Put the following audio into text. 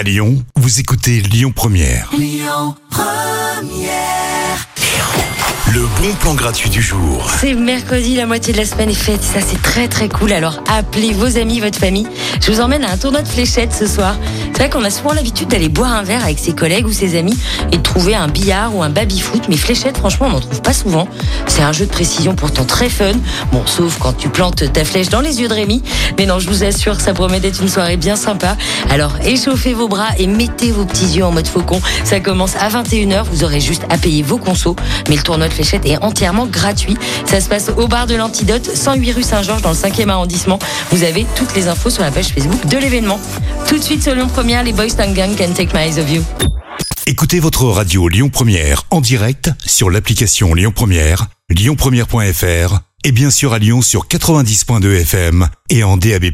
À Lyon, vous écoutez Lyon Première. Le bon plan gratuit du jour. C'est mercredi, la moitié de la semaine est faite. Ça, c'est très très cool. Alors, appelez vos amis, votre famille. Je vous emmène à un tournoi de fléchettes ce soir. C'est vrai qu'on a souvent l'habitude d'aller boire un verre avec ses collègues ou ses amis et de trouver un billard ou un baby-foot. Mais fléchettes, franchement, on n'en trouve pas souvent. C'est un jeu de précision pourtant très fun. Bon, sauf quand tu plantes ta flèche dans les yeux de Rémi. Mais non, je vous assure, ça promet d'être une soirée bien sympa. Alors, échauffez vos bras et mettez vos petits yeux en mode faucon. Ça commence à 21h. Vous aurez juste à payer vos consos. Mais le tournoi de fléchettes est entièrement gratuit. Ça se passe au bar de l'Antidote, 108 rue Saint-Georges, dans le 5e arrondissement. Vous avez toutes les infos sur la page Facebook de l'événement. Tout de suite, selon première, les Boys Gang Can Take My Eyes Off You. Écoutez votre radio Lyon Première en direct sur l'application Lyon Première, lyonpremière.fr et bien sûr à Lyon sur 90.2 FM et en DAB+.